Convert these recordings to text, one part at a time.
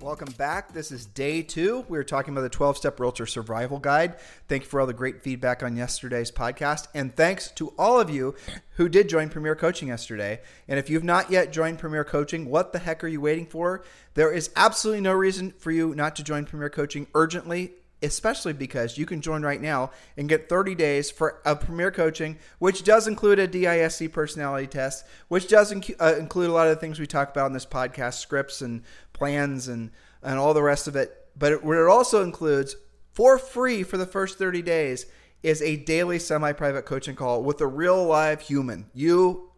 Welcome back. This is day two. We are talking about the 12 step realtor survival guide. Thank you for all the great feedback on yesterday's podcast. And thanks to all of you who did join Premier Coaching yesterday. And if you've not yet joined Premier Coaching, what the heck are you waiting for? There is absolutely no reason for you not to join Premier Coaching urgently especially because you can join right now and get 30 days for a premier coaching which does include a disc personality test which does inc- uh, include a lot of the things we talk about in this podcast scripts and plans and and all the rest of it. But it, what it also includes for free for the first 30 days is a daily semi-private coaching call with a real live human. You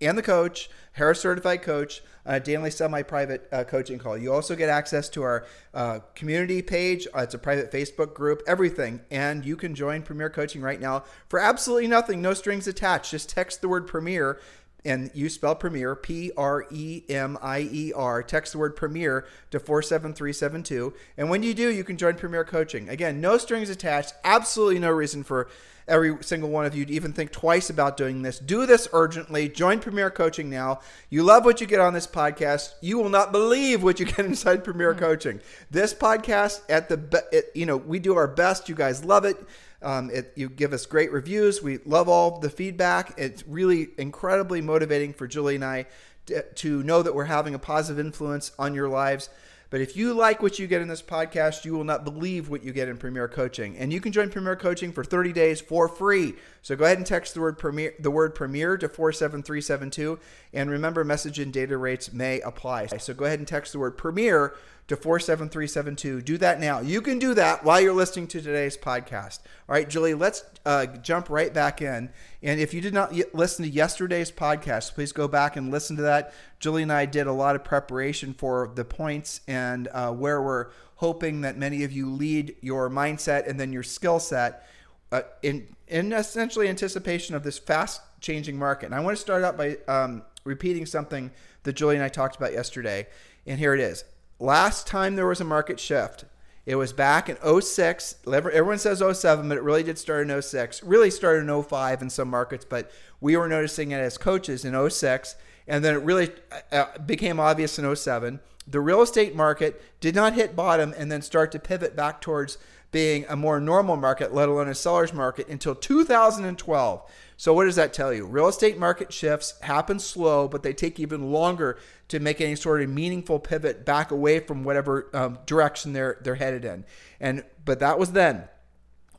and the coach harris certified coach a daily semi-private uh, coaching call. You also get access to our uh, community page. Uh, it's a private Facebook group, everything, and you can join Premier Coaching right now for absolutely nothing, no strings attached. Just text the word Premier and you spell Premier, P R E M I E R. Text the word Premier to 47372. And when you do, you can join Premier Coaching. Again, no strings attached, absolutely no reason for every single one of you to even think twice about doing this. Do this urgently. Join Premier Coaching now. You love what you get on this podcast. You will not believe what you get inside Premier mm-hmm. Coaching. This podcast at the it, you know, we do our best. You guys love it. Um, it, you give us great reviews. We love all the feedback. It's really incredibly motivating for Julie and I to, to know that we're having a positive influence on your lives. But if you like what you get in this podcast, you will not believe what you get in Premier Coaching. And you can join Premier Coaching for 30 days for free. So go ahead and text the word Premier, the word Premier to 47372. And remember, message and data rates may apply. So go ahead and text the word Premier to 47372. Do that now. You can do that while you're listening to today's podcast. All right, Julie, let's uh, jump right back in. And if you did not listen to yesterday's podcast, please go back and listen to that. Julie and I did a lot of preparation for the points and uh, where we're hoping that many of you lead your mindset and then your skill set uh, in, in essentially anticipation of this fast changing market. And I want to start out by um, repeating something that Julie and I talked about yesterday. And here it is last time there was a market shift, it was back in 06. Everyone says 07, but it really did start in 06. Really started in 05 in some markets, but we were noticing it as coaches in 06. And then it really uh, uh, became obvious in 07. The real estate market did not hit bottom and then start to pivot back towards being a more normal market, let alone a seller's market, until 2012. So, what does that tell you? Real estate market shifts happen slow, but they take even longer to make any sort of meaningful pivot back away from whatever um, direction they're they're headed in. And but that was then.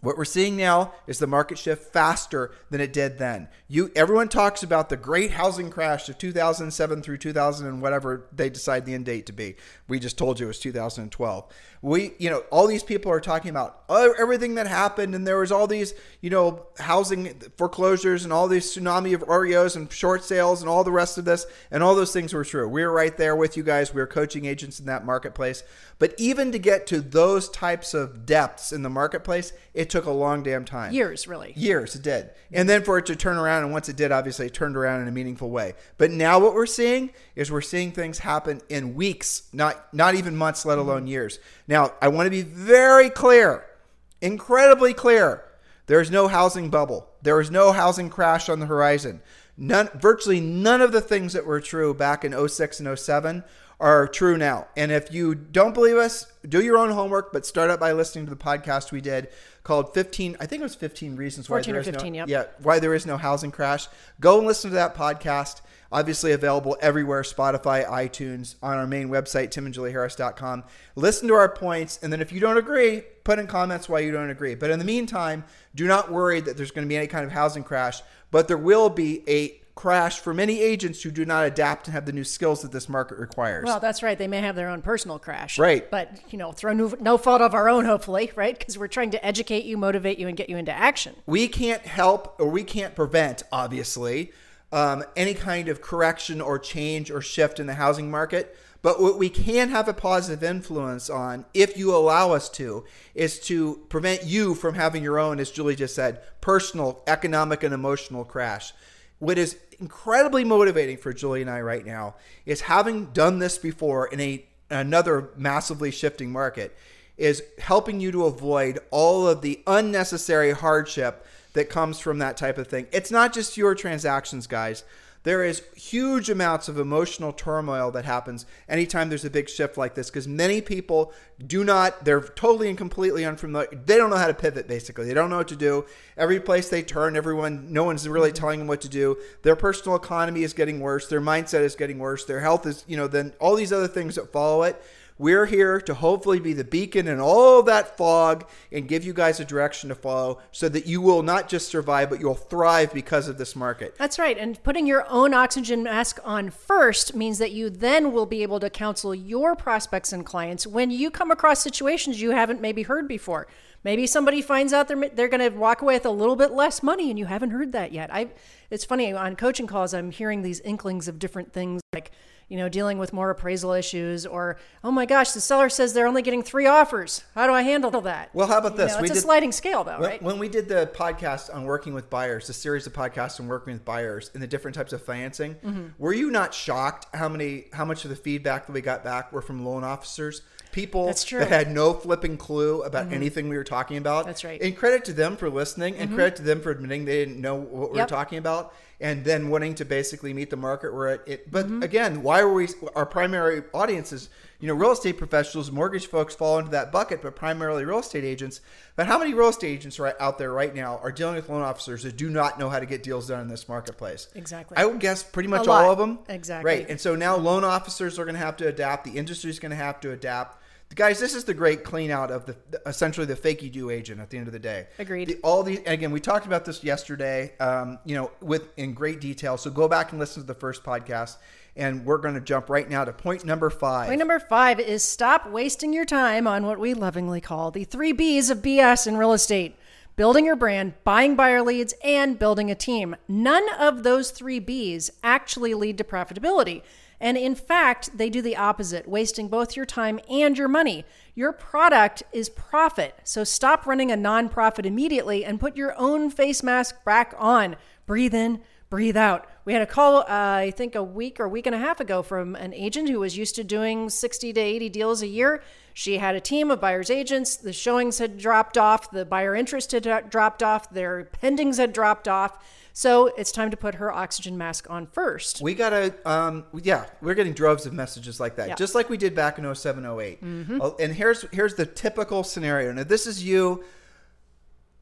What we're seeing now is the market shift faster than it did then. You everyone talks about the great housing crash of 2007 through 2000 and whatever they decide the end date to be. We just told you it was 2012. We, you know, all these people are talking about oh, everything that happened and there was all these, you know, housing foreclosures and all these tsunami of REOs and short sales and all the rest of this and all those things were true. We were right there with you guys. We were coaching agents in that marketplace. But even to get to those types of depths in the marketplace, it took a long damn time. Years, really. Years, it did. And then for it to turn around, and once it did, obviously it turned around in a meaningful way. But now what we're seeing is we're seeing things happen in weeks, not not even months, let alone mm-hmm. years. Now, I want to be very clear, incredibly clear. There is no housing bubble. There is no housing crash on the horizon. None, virtually none of the things that were true back in 06 and 07 are true now. And if you don't believe us, do your own homework, but start out by listening to the podcast we did called 15, I think it was 15 reasons why there is 15, no, yep. yeah, why there is no housing crash. Go and listen to that podcast. Obviously available everywhere, Spotify, iTunes, on our main website, timandjulieharris.com. Listen to our points, and then if you don't agree, put in comments why you don't agree. But in the meantime, do not worry that there's going to be any kind of housing crash, but there will be a crash for many agents who do not adapt and have the new skills that this market requires. Well, that's right. They may have their own personal crash. Right. But, you know, through no, no fault of our own, hopefully, right? Because we're trying to educate you, motivate you, and get you into action. We can't help or we can't prevent, obviously, um, any kind of correction or change or shift in the housing market. But what we can have a positive influence on, if you allow us to, is to prevent you from having your own, as Julie just said, personal, economic, and emotional crash. What is incredibly motivating for Julie and I right now is having done this before in a another massively shifting market, is helping you to avoid all of the unnecessary hardship that comes from that type of thing. It's not just your transactions, guys. There is huge amounts of emotional turmoil that happens anytime there's a big shift like this because many people do not, they're totally and completely unfamiliar. They don't know how to pivot, basically. They don't know what to do. Every place they turn, everyone, no one's really mm-hmm. telling them what to do. Their personal economy is getting worse. Their mindset is getting worse. Their health is, you know, then all these other things that follow it. We're here to hopefully be the beacon in all that fog and give you guys a direction to follow so that you will not just survive, but you'll thrive because of this market. That's right. And putting your own oxygen mask on first means that you then will be able to counsel your prospects and clients when you come across situations you haven't maybe heard before. Maybe somebody finds out they're, they're going to walk away with a little bit less money and you haven't heard that yet. I, it's funny on coaching calls, I'm hearing these inklings of different things like, you know, dealing with more appraisal issues or, oh my gosh, the seller says they're only getting three offers. How do I handle that? Well, how about You this? know, We it's a did- sliding scale though, When, right? when we did the podcast on working with buyers, the series of podcasts on working with buyers and the different types of financing, Mm-hmm. were you not shocked how many how much of the feedback that we got back were from loan officers? People. Mm-hmm. that had no flipping clue about anything we were talking about. That's right. And credit to them for listening and credit to them for admitting they didn't know what we Yep. were talking about and then wanting to basically meet the market where it, it but Mm-hmm. again, why were we our primary audience is you know, real estate professionals, mortgage folks fall into that bucket, but primarily real estate agents. But how many real estate agents right out there right now are dealing with loan officers that do not know how to get deals done in this marketplace? Exactly. I would guess pretty much all of them. Exactly. Right. And so now loan officers are going to have to adapt. The industry is going to have to adapt. Guys, this is the great clean out of the essentially the fake you do agent at the end of the day. Agreed. The- all these again, we talked about this yesterday, um, you know, with in great detail. So go back and listen to the first podcast, and we're going to jump right now to point number five. Point number five is stop wasting your time on what we lovingly call the three B's of BS in real estate building your brand, buying buyer leads, and building a team. None of those three B's actually lead to profitability. And in fact, they do the opposite, wasting both your time and your money. Your product is profit. So stop running a nonprofit immediately and put your own face mask back on. Breathe in, breathe out. We had a call, uh, I think, a week or week and a half ago from an agent who was used to doing 60 to 80 deals a year. She had a team of buyer's agents. The showings had dropped off, the buyer interest had dropped off, their pendings had dropped off. So it's time to put her oxygen mask on first. We gotta, um, yeah, we're getting droves of messages like that, Yeah. just like we did back in 07, 8 Oh, And here's here's the typical scenario. Now, this is you.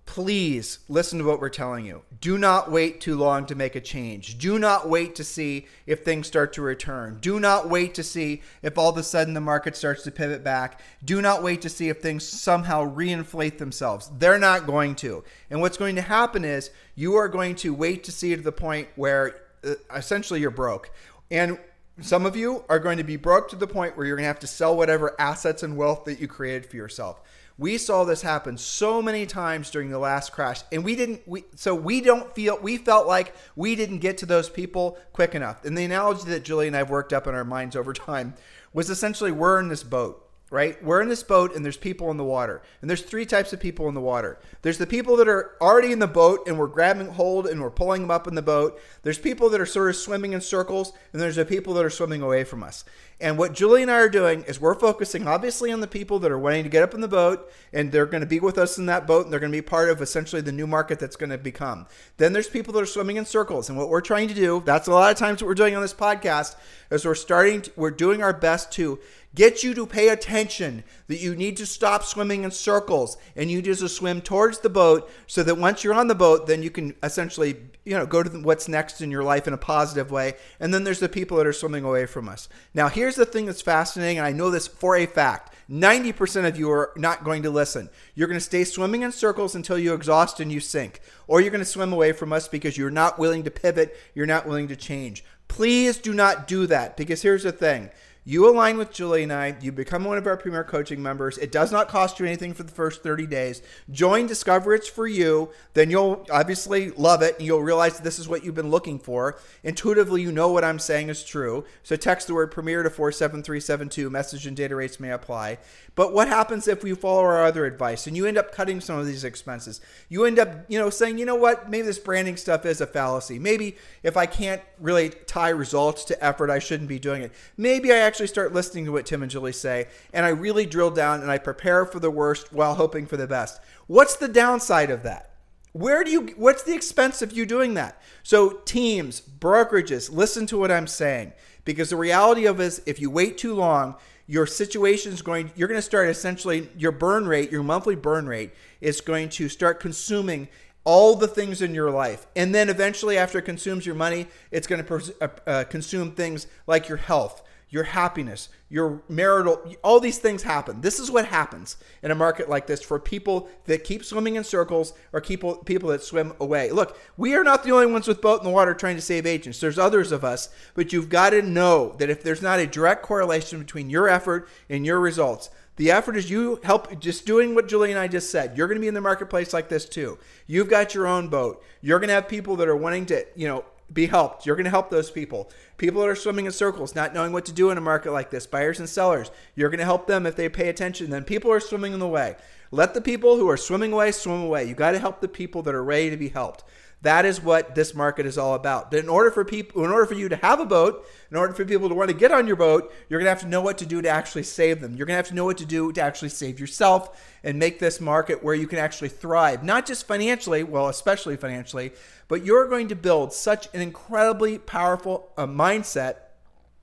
Please listen to what we're telling you. Do not wait too long to make a change. Do not wait to see if things start to return. Do not wait to see if all of a sudden the market starts to pivot back. Do not wait to see if things somehow reinflate themselves. They're not going to. And what's going to happen is you are going to wait to see to the point where uh, essentially you're broke. And some of you are going to be broke to the point where you're going to have to sell whatever assets and wealth that you created for yourself. We saw this happen so many times during the last crash, and we didn't. We so we don't feel we felt like we didn't get to those people quick enough. And the analogy that Julie and I've worked up in our minds over time was essentially we're in this boat right? We're in this boat and there's people in the water. And there's three types of people in the water. There's the people that are already in the boat and we're grabbing hold and we're pulling them up in the boat. There's people that are sort of swimming in circles and there's the people that are swimming away from us. And what Julie and I are doing is we're focusing obviously on the people that are wanting to get up in the boat and they're going to be with us in that boat and they're going to be part of essentially the new market that's going to become. Then there's people that are swimming in circles. And what we're trying to do, that's a lot of times what we're doing on this podcast, is we're starting to, we're doing our best to get you to pay attention that you need to stop swimming in circles and you just swim towards the boat so that once you're on the boat then you can essentially you know go to what's next in your life in a positive way and then there's the people that are swimming away from us now here's the thing that's fascinating and i know this for a fact 90% of you are not going to listen. You're going to stay swimming in circles until you exhaust and you sink. Or you're going to swim away from us because you're not willing to pivot, you're not willing to change. Please do not do that because here's the thing You align with Julie and I. You become one of our premier coaching members. It does not cost you anything for the first 30 days. Join Discover It's for you. Then you'll obviously love it and you'll realize this is what you've been looking for. Intuitively, you know what I'm saying is true. So text the word premier to 47372. Message and data rates may apply. But what happens if we follow our other advice and you end up cutting some of these expenses? You end up, you know, saying, you know what, maybe this branding stuff is a fallacy. Maybe if I can't really tie results to effort, I shouldn't be doing it. Maybe I actually start listening to what Tim and Julie say and I really drill down and I prepare for the worst while hoping for the best. What's the downside of that? Where do you what's the expense of you doing that? So teams, brokerages, listen to what I'm saying because the reality of is if you wait too long, your situation is going you're going to start essentially your burn rate, your monthly burn rate is going to start consuming all the things in your life. And then eventually after it consumes your money, it's going to pers- uh, uh, consume things like your health, your happiness, your marital, all these things happen. This is what happens in a market like this for people that keep swimming in circles or people people that swim away. Look, we are not the only ones with boat in the water trying to save agents. There's others of us, but you've got to know that if there's not a direct correlation between your effort and your results, the effort is you help just doing what Julie and I just said. You're going to be in the marketplace like this too. You've got your own boat. You're going to have people that are wanting to, you know, be helped. You're going to help those people. People that are swimming in circles, not knowing what to do in a market like this, buyers and sellers, you're going to help them if they pay attention. Then people are swimming in the way. Let the people who are swimming away swim away. You got to help the people that are ready to be helped. That is what this market is all about. But in order for people, in order for you to have a boat, in order for people to want to get on your boat, you're going to have to know what to do to actually save them. You're going to have to know what to do to actually save yourself and make this market where you can actually thrive, not just financially, well, especially financially, but you're going to build such an incredibly powerful uh, mindset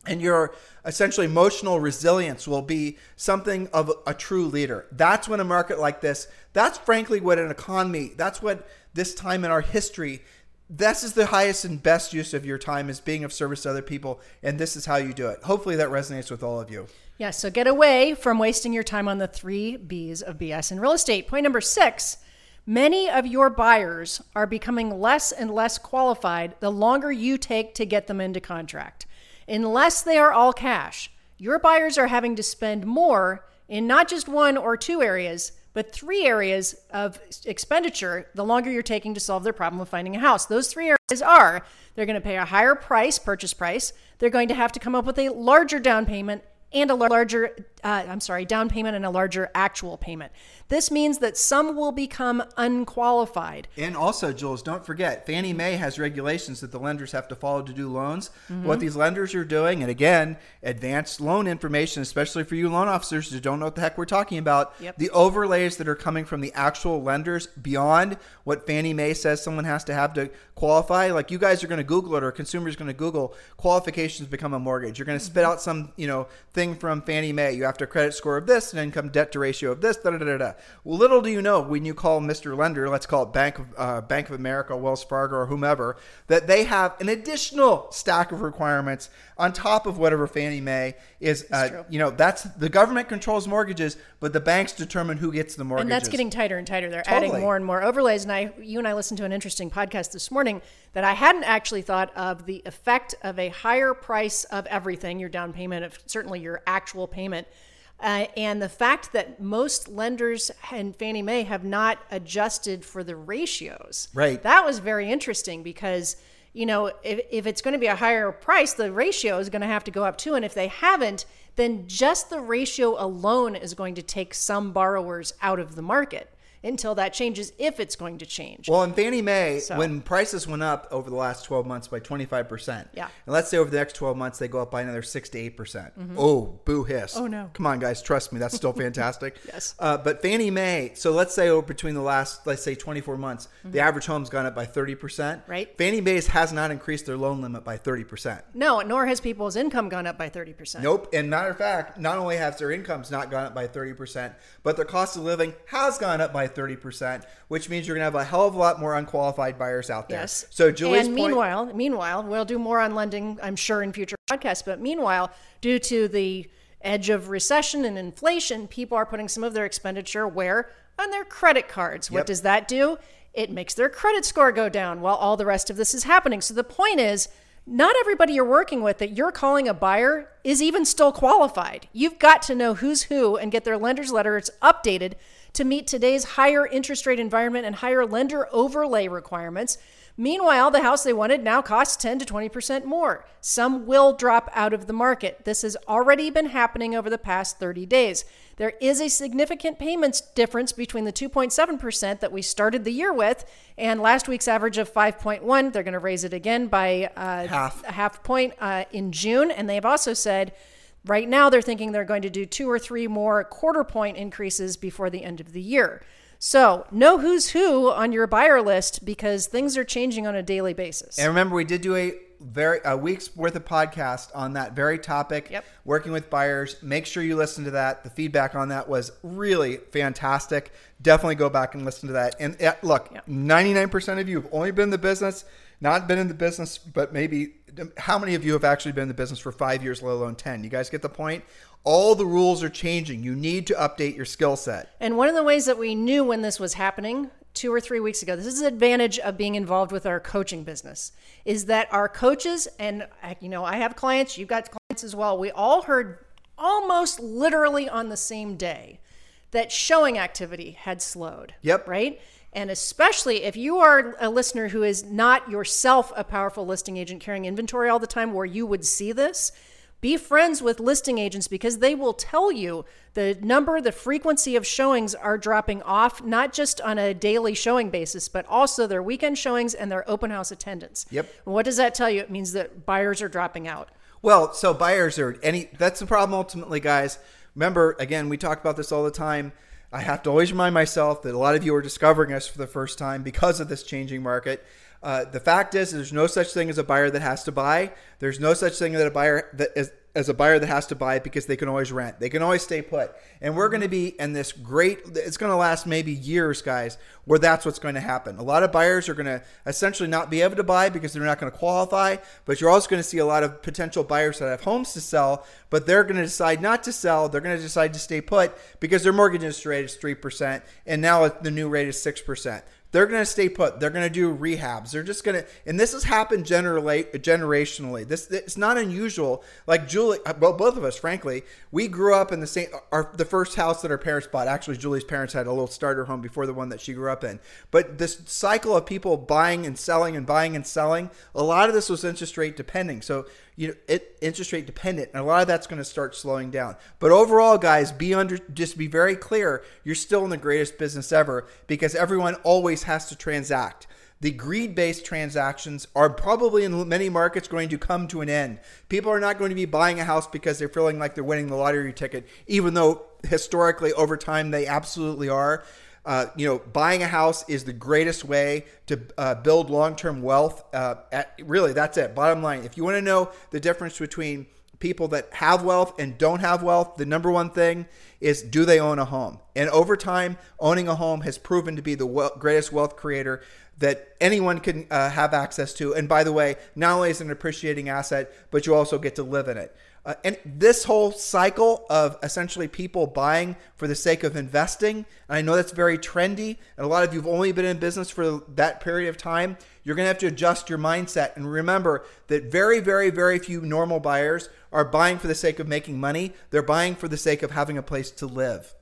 and your essentially emotional resilience will be something of a true leader. That's when a market like this, that's frankly what an economy, that's what this time in our history, this is the highest and best use of your time is being of service to other people. And this is how you do it. Hopefully that resonates with all of you. Yeah, so get away from wasting your time on the three B's of BS in real estate. Point number six many of your buyers are becoming less and less qualified the longer you take to get them into contract. Unless they are all cash, your buyers are having to spend more in not just one or two areas, but three areas of expenditure the longer you're taking to solve their problem of finding a house. Those three areas are they're going to pay a higher price, purchase price, they're going to have to come up with a larger down payment, and a larger, uh, I'm sorry, down payment and a larger actual payment. This means that some will become unqualified. And also, Jules, don't forget, Fannie Mae has regulations that the lenders have to follow to do loans. Mm-hmm. What these lenders are doing, and again, advanced loan information, especially for you loan officers who don't know what the heck we're talking about, yep. the overlays that are coming from the actual lenders beyond what Fannie Mae says someone has to have to qualify. Like you guys are going to Google it, or consumers going to Google qualifications become a mortgage. You're going to spit mm-hmm. out some, you know, thing from Fannie Mae. You have to credit score of this, an income debt to ratio of this, da da da da. Well, little do you know when you call Mr. Lender, let's call it Bank of uh, Bank of America, Wells Fargo, or whomever, that they have an additional stack of requirements on top of whatever Fannie Mae is. Uh, you know, that's the government controls mortgages, but the banks determine who gets the mortgages. And that's getting tighter and tighter. They're totally. adding more and more overlays. And I, you and I listened to an interesting podcast this morning that I hadn't actually thought of the effect of a higher price of everything, your down payment, of certainly your actual payment uh, and the fact that most lenders and Fannie Mae have not adjusted for the ratios. Right. That was very interesting because, you know, if, if it's going to be a higher price, the ratio is going to have to go up too. And if they haven't, then just the ratio alone is going to take some borrowers out of the market until that changes, if it's going to change. Well, in Fannie Mae, so. when prices went up over the last 12 months by 25%, yeah. and let's say over the next 12 months they go up by another 6 to 8%. percent mm hmm Oh, boo hiss. Oh, no. Come on, guys, trust me, that's still fantastic. yes. Uh, but Fannie Mae, so let's say over between the last, let's say 24 months, mm-hmm. the average home's gone up by 30%. Right. Fannie Mae's has not increased their loan limit by 30%. No, nor has people's income gone up by 30%. Nope. And matter of fact, not only has their incomes not gone up by 30%, but their cost of living has gone up by 30% which means you're going to have a hell of a lot more unqualified buyers out there. Yes. So Julie's and meanwhile, point- meanwhile, we'll do more on lending, I'm sure, in future podcasts. But meanwhile, due to the edge of recession and inflation, people are putting some of their expenditure where on their credit cards. What yep. does that do? It makes their credit score go down while all the rest of this is happening. So the point is, not everybody you're working with that you're calling a buyer is even still qualified. You've got to know who's who and get their lender's letters updated to meet today's higher interest rate environment and higher lender overlay requirements. Meanwhile, the house they wanted now costs 10 to 20% more. Some will drop out of the market. This has already been happening over the past 30 days. There is a significant payments difference between the 2.7% that we started the year with and last week's average of 5.1. They're going to raise it again by uh, Half. a half point uh, in June. And they've also said right now they're thinking they're going to do two or three more quarter point increases before the end of the year. So know who's who on your buyer list because things are changing on a daily basis. And remember, we did do a very a week's worth of podcast on that very topic. Yep. Working with buyers. Make sure you listen to that. The feedback on that was really fantastic. Definitely go back and listen to that. And uh, look, ninety nine percent of you have only been in the business, not been in the business, but maybe how many of you have actually been in the business for five years, let alone ten? You guys get the point. All the rules are changing. You need to update your skill set. And one of the ways that we knew when this was happening two or three weeks ago, this is the advantage of being involved with our coaching business, is that our coaches, and you know, I have clients, you've got clients as well, we all heard almost literally on the same day that showing activity had slowed. Yep. Right? And especially if you are a listener who is not yourself a powerful listing agent carrying inventory all the time where you would see this, be friends with listing agents because they will tell you the number, the frequency of showings are dropping off, not just on a daily showing basis, but also their weekend showings and their open house attendance. Yep. And what does that tell you? It means that buyers are dropping out. Well, so buyers are any that's the problem ultimately, guys. Remember, again, we talk about this all the time. I have to always remind myself that a lot of you are discovering us for the first time because of this changing market. Uh, the fact is, there's no such thing as a buyer that has to buy. There's no such thing that a buyer that is as a buyer that has to buy because they can always rent. They can always stay put. And we're going to be in this great, it's going to last maybe years, guys, where that's what's going to happen. A lot of buyers are going to essentially not be able to buy because they're not going to qualify, but you're also going to see a lot of potential buyers that have homes to sell, but they're going to decide not to sell. They're going to decide to stay put because their mortgage interest rate is 3%, and now the new rate is 6%. They're going to stay put. They're going to do rehabs. They're just going to, and this has happened generally, generationally. This it's not unusual. Like Julie, well, both of us, frankly, we grew up in the same. Our the first house that our parents bought. Actually, Julie's parents had a little starter home before the one that she grew up in. But this cycle of people buying and selling and buying and selling, a lot of this was interest rate depending. So you know, it interest rate dependent, and a lot of that's going to start slowing down. But overall, guys, be under just be very clear. You're still in the greatest business ever because everyone always has to transact. The greed based transactions are probably in many markets going to come to an end. People are not going to be buying a house because they're feeling like they're winning the lottery ticket, even though historically over time they absolutely are. Uh, you know, buying a house is the greatest way to uh, build long-term wealth. Uh, at, really, that's it. Bottom line, if you want to know the difference between people that have wealth and don't have wealth, the number one thing is do they own a home? And over time, owning a home has proven to be the greatest wealth creator that anyone can uh, have access to. And by the way, not only is it an appreciating asset, but you also get to live in it. Uh, and this whole cycle of essentially people buying for the sake of investing, and I know that's very trendy, and a lot of you have only been in business for that period of time. You're going to have to adjust your mindset and remember that very, very, very few normal buyers are buying for the sake of making money. They're buying for the sake of having a place to live.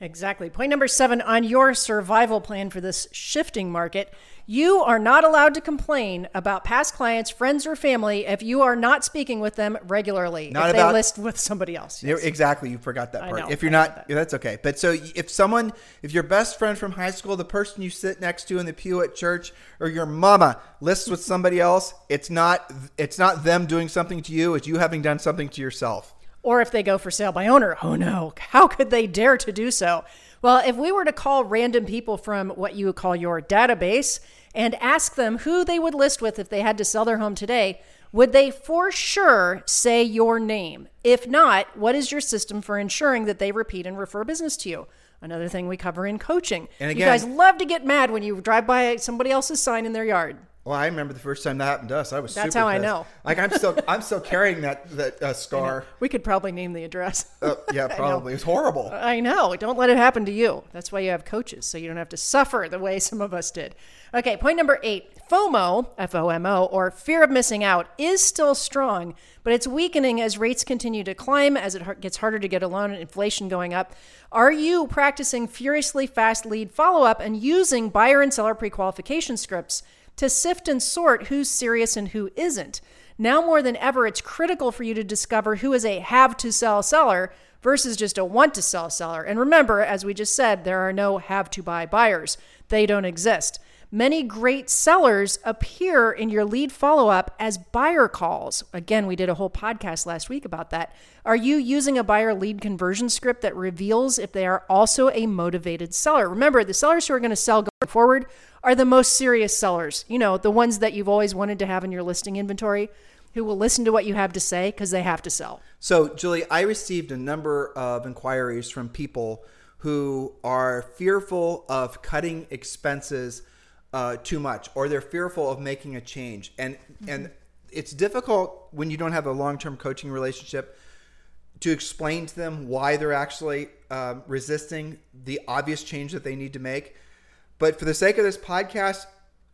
Exactly. Point number seven on your survival plan for this shifting market. You are not allowed to complain about past clients, friends, or family if you are not speaking with them regularly. Not if about- they list with somebody else. Yes. Exactly, you forgot that part. know, if you're I not, that. that's okay. But so if someone, if your best friend from high school, the person you sit next to in the pew at church, or your mama lists with somebody else, it's not, it's not them doing something to you. It's you having done something to yourself. Or if they go for sale by owner. Oh no, how could they dare to do so? Well, if we were to call random people from what you would call your database and ask them who they would list with if they had to sell their home today, would they for sure say your name? If not, what is your system for ensuring that they repeat and refer business to you? Another thing we cover in coaching. And you guys love to get mad when you drive by somebody else's sign in their yard. Well, I remember the first time that happened to us. I was. That's super how I know. Like I'm still, I'm still carrying that that uh, scar. We could probably name the address. Uh, yeah, probably. It's horrible. I know. Don't let it happen to you. That's why you have coaches, so you don't have to suffer the way some of us did. Okay, point number eight FOMO, F O M O, or fear of missing out, is still strong, but it's weakening as rates continue to climb, as it gets harder to get a loan and inflation going up. Are you practicing furiously fast lead follow up and using buyer and seller pre qualification scripts to sift and sort who's serious and who isn't? Now more than ever, it's critical for you to discover who is a have to sell seller versus just a want to sell seller. And remember, as we just said, there are no have to buy buyers, they don't exist. Many great sellers appear in your lead follow up as buyer calls. Again, we did a whole podcast last week about that. Are you using a buyer lead conversion script that reveals if they are also a motivated seller? Remember, the sellers who are going to sell going forward are the most serious sellers. You know, the ones that you've always wanted to have in your listing inventory who will listen to what you have to say because they have to sell. So, Julie, I received a number of inquiries from people who are fearful of cutting expenses uh, too much, or they're fearful of making a change, and and it's difficult when you don't have a long term coaching relationship to explain to them why they're actually um, resisting the obvious change that they need to make. But for the sake of this podcast,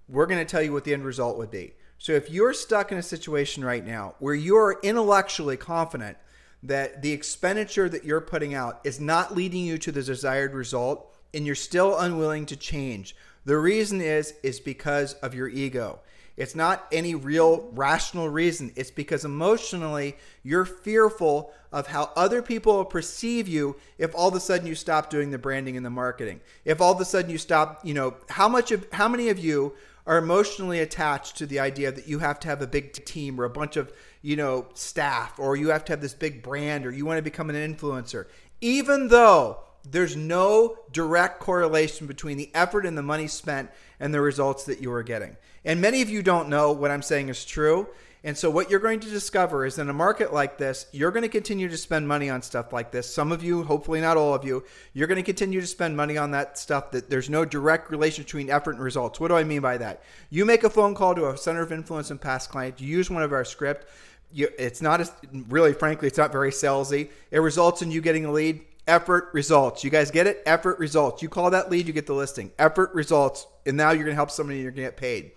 we're going to tell you what the end result would be. So if you're stuck in a situation right now where you're intellectually confident that the expenditure that you're putting out is not leading you to the desired result and you're still unwilling to change, the reason is is because of your ego. It's not any real rational reason. It's because emotionally you're fearful of how other people will perceive you if all of a sudden you stop doing the branding and the marketing. If all of a sudden you stop, you know, how much of how many of you are emotionally attached to the idea that you have to have a big team or a bunch of, you know, staff or you have to have this big brand or you want to become an influencer. Even though there's no direct correlation between the effort and the money spent and the results that you are getting. And many of you don't know what I'm saying is true. And so, what you're going to discover is in a market like this, you're going to continue to spend money on stuff like this. Some of you, hopefully not all of you, you're going to continue to spend money on that stuff that there's no direct relation between effort and results. What do I mean by that? You make a phone call to a center of influence and past client, you use one of our script. You, it's not as really, frankly, it's not very salesy. It results in you getting a lead effort results. You guys get it? Effort results. You call that lead, you get the listing. Effort results. And now you're going to help somebody and you're going to get paid.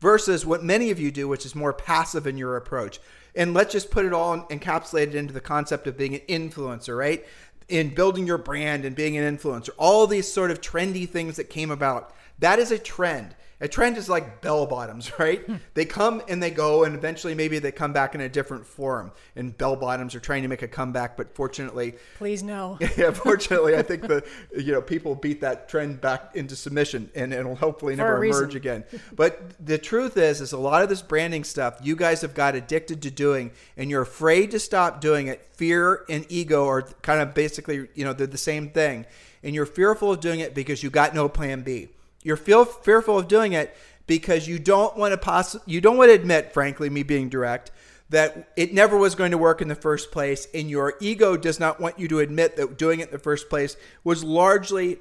Versus what many of you do, which is more passive in your approach. And let's just put it all encapsulated into the concept of being an influencer, right? In building your brand and being an influencer. All these sort of trendy things that came about. That is a trend. A trend is like bell bottoms, right? Hmm. they come and they go, and eventually maybe they come back in a different form. And bell bottoms are trying to make a comeback, but fortunately, Please no. yeah, fortunately, I think the you know people beat that trend back into submission, and it'll hopefully For never emerge again. But the truth is, is a lot of this branding stuff you guys have got addicted to doing, and you're afraid to stop doing it. Fear and ego are kind of basically you know they're the same thing, and you're fearful of doing it because you got no plan B. You're feel fearful of doing it because you don't want to poss- you don't want to admit, frankly, me being direct, that it never was going to work in the first place, and your ego does not want you to admit that doing it in the first place was largely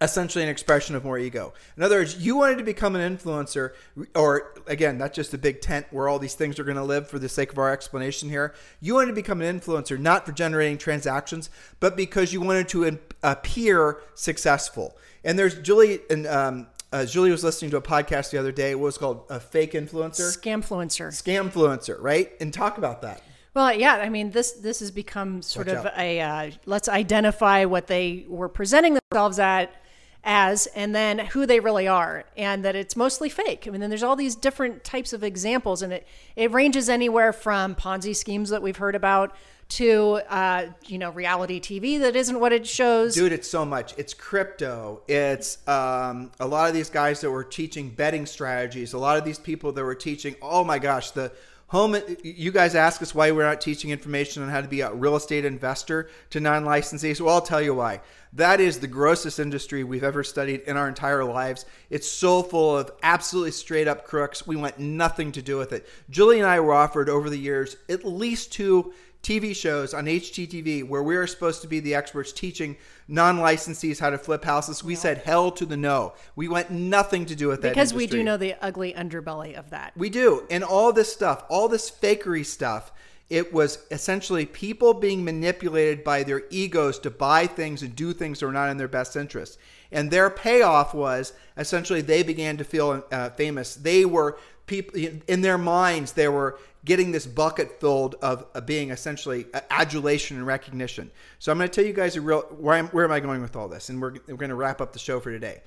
essentially an expression of more ego. In other words, you wanted to become an influencer, or again, not just a big tent where all these things are going to live for the sake of our explanation here. You wanted to become an influencer not for generating transactions, but because you wanted to appear successful. And there's Julie and um, uh, Julie was listening to a podcast the other day. What was called a fake influencer, Scamfluencer. scamfluencer, right? And talk about that. Well, yeah, I mean this this has become sort Watch of out. a uh, let's identify what they were presenting themselves at as and then who they really are and that it's mostly fake. I mean then there's all these different types of examples and it it ranges anywhere from Ponzi schemes that we've heard about to uh, you know reality TV that isn't what it shows. Dude, it's so much. It's crypto. It's um, a lot of these guys that were teaching betting strategies. A lot of these people that were teaching. Oh my gosh, the home. You guys ask us why we're not teaching information on how to be a real estate investor to non-licensees. Well, I'll tell you why. That is the grossest industry we've ever studied in our entire lives. It's so full of absolutely straight up crooks. We want nothing to do with it. Julie and I were offered over the years at least two TV shows on HGTV where we were supposed to be the experts teaching non-licensees how to flip houses. We said hell to the no. We want nothing to do with that because we do know the ugly underbelly of that. We do. And all this stuff, all this fakery stuff, it was essentially people being manipulated by their egos to buy things and do things that are not in their best interest. And their payoff was essentially they began to feel uh, famous. They were people in their minds, they were getting this bucket filled of, of being essentially uh, adulation and recognition. So I'm going to tell you guys a real where, am where am I going with all this? And we're, we're going to wrap up the show for today.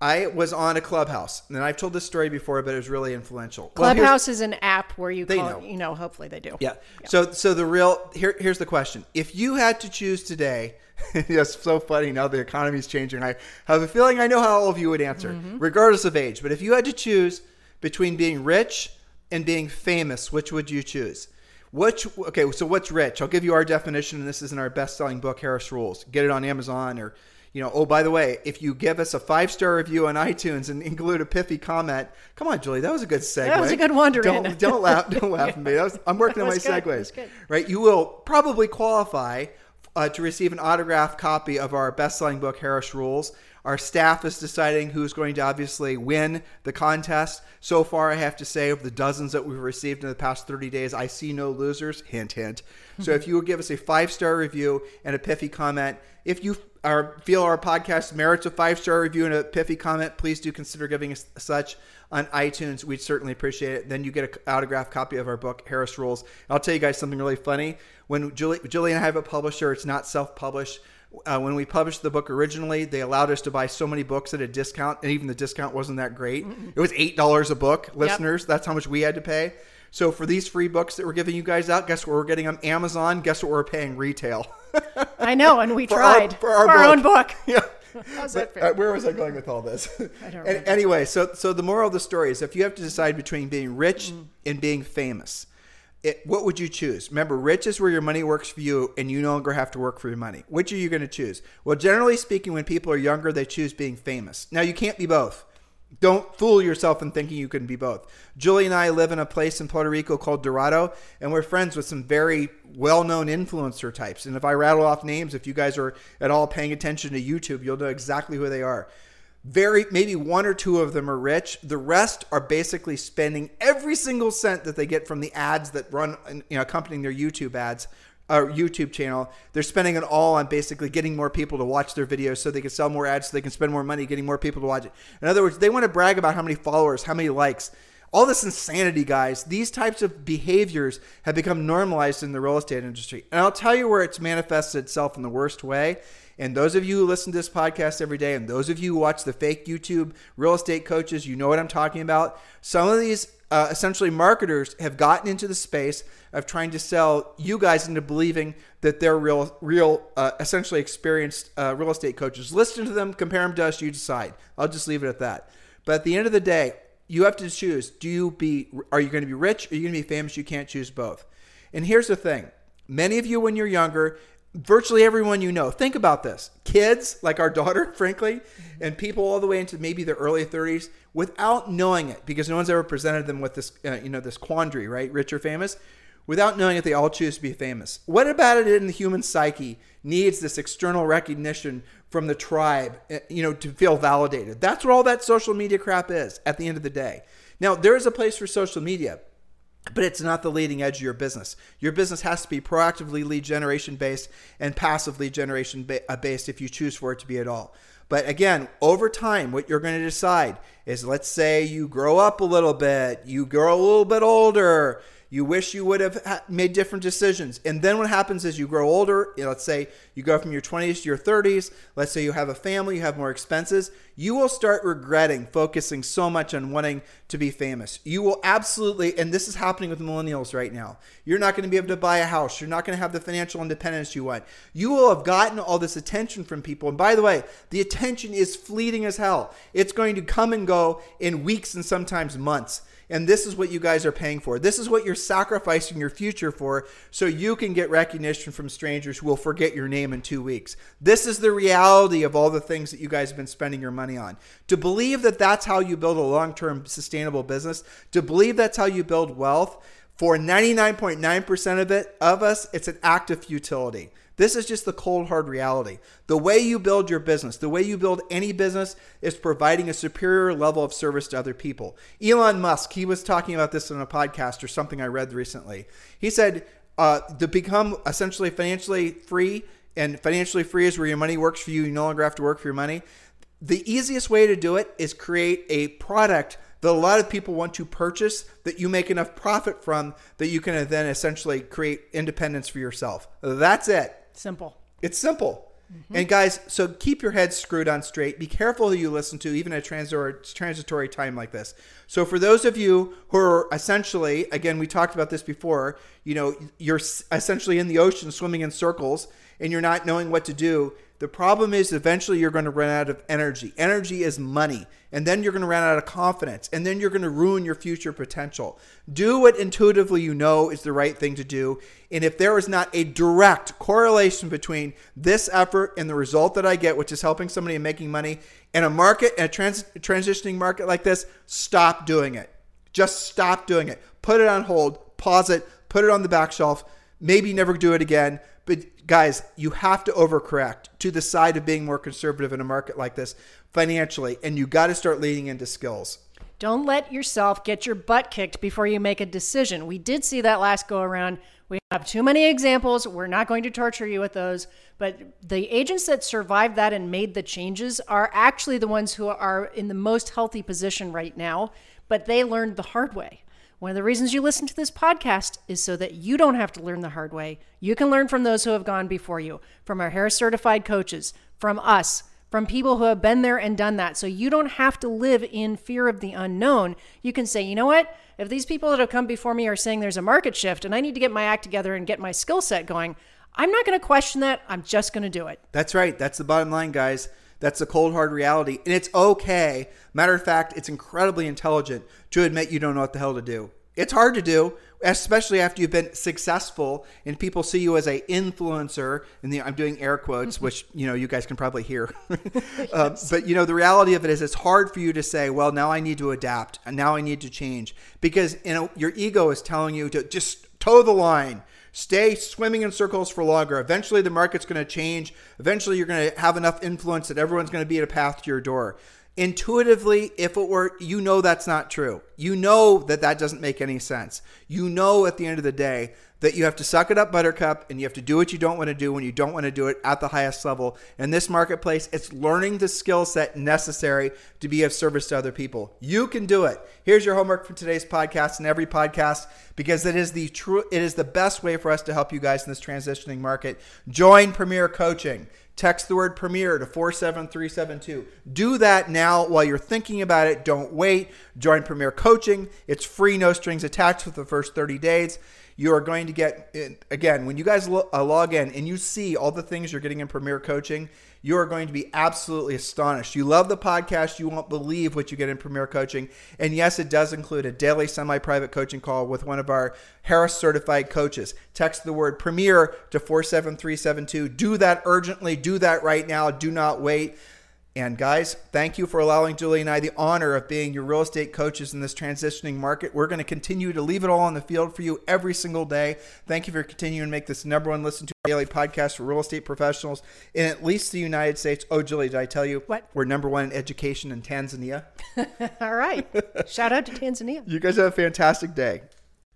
I was on a clubhouse, and I've told this story before, but it was really influential. Well, Clubhouse is an app where you They call, know. you know, hopefully they do. yeah. So so the real here here's the question. If you had to choose today, it's so funny now the economy's changing. I have a feeling I know how all of you would answer, mm-hmm. regardless of age. But if you had to choose between being rich and being famous, which would you choose? Which okay, so what's rich? I'll give you our definition, and this is in our best-selling book, Harris Rules. Get it on Amazon or you know, oh, by the way, if you give us a five star review on iTunes and include a pithy comment, come on, Julie, that was a good segue. That was a good wander don't. Don't laugh, don't laugh at me. That was, I'm working on my good. Segues. Right, you will probably qualify uh, to receive an autographed copy of our best-selling book, Harris Rules. Our staff is deciding who's going to obviously win the contest. So far, I have to say, of the dozens that we've received in the past 30 days, I see no losers. Hint, hint. So if you would give us a five-star review and a pithy comment, if you are, feel our podcast merits a five-star review and a pithy comment, please do consider giving us such on iTunes. We'd certainly appreciate it. Then you get an autographed copy of our book, Harris Rules. I'll tell you guys something really funny. When Julie, Julie and I have a publisher, it's not self-published. Uh, when we published the book originally, they allowed us to buy so many books at a discount, and even the discount wasn't that great. It was eight dollars a book, listeners. That's how much we had to pay. So for these free books that we're giving you guys out, guess what we're getting on Amazon? Guess what we're paying retail? I know, and we For our- tried for our our book. own book. yeah. How's that fair? uh, where was I going with all this? don't An- remember. anyway, so so the moral of the story is if you have to decide between being rich Mm. and being famous, it, what would you choose? Remember, rich is where your money works for you, and you no longer have to work for your money. Which are you going to choose? Well, generally speaking, when people are younger, they choose being famous. Now, you can't be both. Don't fool yourself in thinking you can be both. Julie and I live in a place in Puerto Rico called Dorado, and we're friends with some very well known influencer types. And if I rattle off names, if you guys are at all paying attention to YouTube, you'll know exactly who they are. Very, maybe one or two of them are rich. The rest are basically spending every single cent that they get from the ads that run, you know, accompanying their YouTube ads or YouTube channel. They're spending it all on basically getting more people to watch their videos so they can sell more ads, so they can spend more money getting more people to watch it. In other words, they want to brag about how many followers, how many likes. All this insanity, guys. These types of behaviors have become normalized in the real estate industry. And I'll tell you where it's manifested itself in the worst way. And those of you who listen to this podcast every day, and those of you who watch the fake YouTube real estate coaches, you know what I'm talking about. Some of these uh, essentially marketers have gotten into the space of trying to sell you guys into believing that they're real, real, uh, essentially experienced uh, real estate coaches. Listen to them, compare them to us, you decide. I'll just leave it at that. But at the end of the day, you have to choose: do you be, are you going to be rich, or are you going to be famous? You can't choose both. And here's the thing: many of you, when you're younger, virtually everyone you know, think about this: kids, like our daughter, frankly, and people all the way into maybe their early 30s, without knowing it, because no one's ever presented them with this, uh, you know, this quandary, right? Rich or famous. Without knowing it, they all choose to be famous. What about it in the human psyche needs this external recognition from the tribe, eh, you know, to feel validated? That's what all that social media crap is at the end of the day. Now, there is a place for social media, but it's not the leading edge of your business. Your business has to be proactively lead generation based and passively generation uh, based if you choose for it to be at all. But again, over time, what you're going to decide is let's say you grow up a little bit, you grow a little bit older, you wish you would have made different decisions. And then what happens is you grow older. Let's say you go from your 20s to your 30s. Let's say you have a family, you have more expenses. You will start regretting focusing so much on wanting to be famous. You will absolutely, and this is happening with millennials right now. You're not going to be able to buy a house. You're not going to have the financial independence you want. You will have gotten all this attention from people. And by the way, the attention is fleeting as hell. It's going to come and go in weeks and sometimes months. And this is what you guys are paying for. This is what you're sacrificing your future for so you can get recognition from strangers who will forget your name in two weeks. This is the reality of all the things that you guys have been spending your money on. To believe that that's how you build a long term sustainable business, to believe that's how you build wealth, For 99.9% of it of us, it's an act of futility. This is just the cold hard reality. The way you build your business, the way you build any business is providing a superior level of service to other people. Elon Musk, he was talking about this in a podcast or something I read recently. He said uh, to become essentially financially free, and financially free is where your money works for you, you no longer have to work for your money. The easiest way to do it is create a product that a lot of people want to purchase that you make enough profit from that you can then essentially create independence for yourself. That's it. Simple. It's simple. Mm-hmm. And guys, so keep your heads screwed on straight. Be careful who you listen to, even at a transitory time like this. So, for those of you who are essentially, again, we talked about this before, you know, you're essentially in the ocean swimming in circles and you're not knowing what to do. The problem is eventually you're going to run out of energy. Energy is money. And then you're going to run out of confidence. And then you're going to ruin your future potential. Do what intuitively you know is the right thing to do. And if there is not a direct correlation between this effort and the result that I get, which is helping somebody and making money in a market, in a trans- transitioning market like this, stop doing it. Just stop doing it. Put it on hold, pause it, put it on the back shelf, maybe never do it again. But guys, you have to overcorrect to the side of being more conservative in a market like this financially, and you got to start leaning into skills. Don't let yourself get your butt kicked before you make a decision. We did see that last go around. We have too many examples. We're not going to torture you with those. But the agents that survived that and made the changes are actually the ones who are in the most healthy position right now. But they learned the hard way. One of the reasons you listen to this podcast is so that you don't have to learn the hard way. You can learn from those who have gone before you, from our Harris certified coaches, from us, from people who have been there and done that. So you don't have to live in fear of the unknown. You can say, you know what? If these people that have come before me are saying there's a market shift and I need to get my act together and get my skill set going, I'm not going to question that. I'm just going to do it. That's right. That's the bottom line, guys. That's the cold hard reality. And it's okay. Matter of fact, it's incredibly intelligent to admit you don't know what the hell to do. It's hard to do, especially after you've been successful and people see you as a influencer. And the, I'm doing air quotes, which you know you guys can probably hear. uh, but you know the reality of it is, it's hard for you to say, "Well, now I need to adapt, and now I need to change," because you know your ego is telling you to just toe the line stay swimming in circles for longer. Eventually, the market's going to change. Eventually, you're going to have enough influence that everyone's going to be at a path to your door. Intuitively, if it were, you know that's not true. You know that that doesn't make any sense. You know at the end of the day that you have to suck it up, buttercup, and you have to do what you don't want to do when you don't want to do it at the highest level. In this marketplace, it's learning the skill set necessary to be of service to other people. You can do it. Here's your homework for today's podcast and every podcast because it is the true it is the best way for us to help you guys in this transitioning market. Join Premier Coaching. Text the word Premier to 47372. Do that now while you're thinking about it. Don't wait. Join Premier Coaching. It's free, no strings attached for the first 30 days you are going to get again when you guys uh, log in and you see all the things you're getting in premier coaching you are going to be absolutely astonished. You love the podcast you won't believe what you get in premier coaching. And yes it does include a daily semi-private coaching call with one of our harris certified coaches. Text the word premier to 47372 do that urgently. Do that right now. Do not wait and guys, thank you for allowing Julie and I the honor of being your real estate coaches in this transitioning market. We're going to continue to leave it all on the field for you every single day. Thank you for continuing to make this number one listen to daily podcast for real estate professionals in at least the United States. Oh, Julie, did I tell you what? We're number one in education in Tanzania. all right. Shout out to Tanzania. You guys have a fantastic day.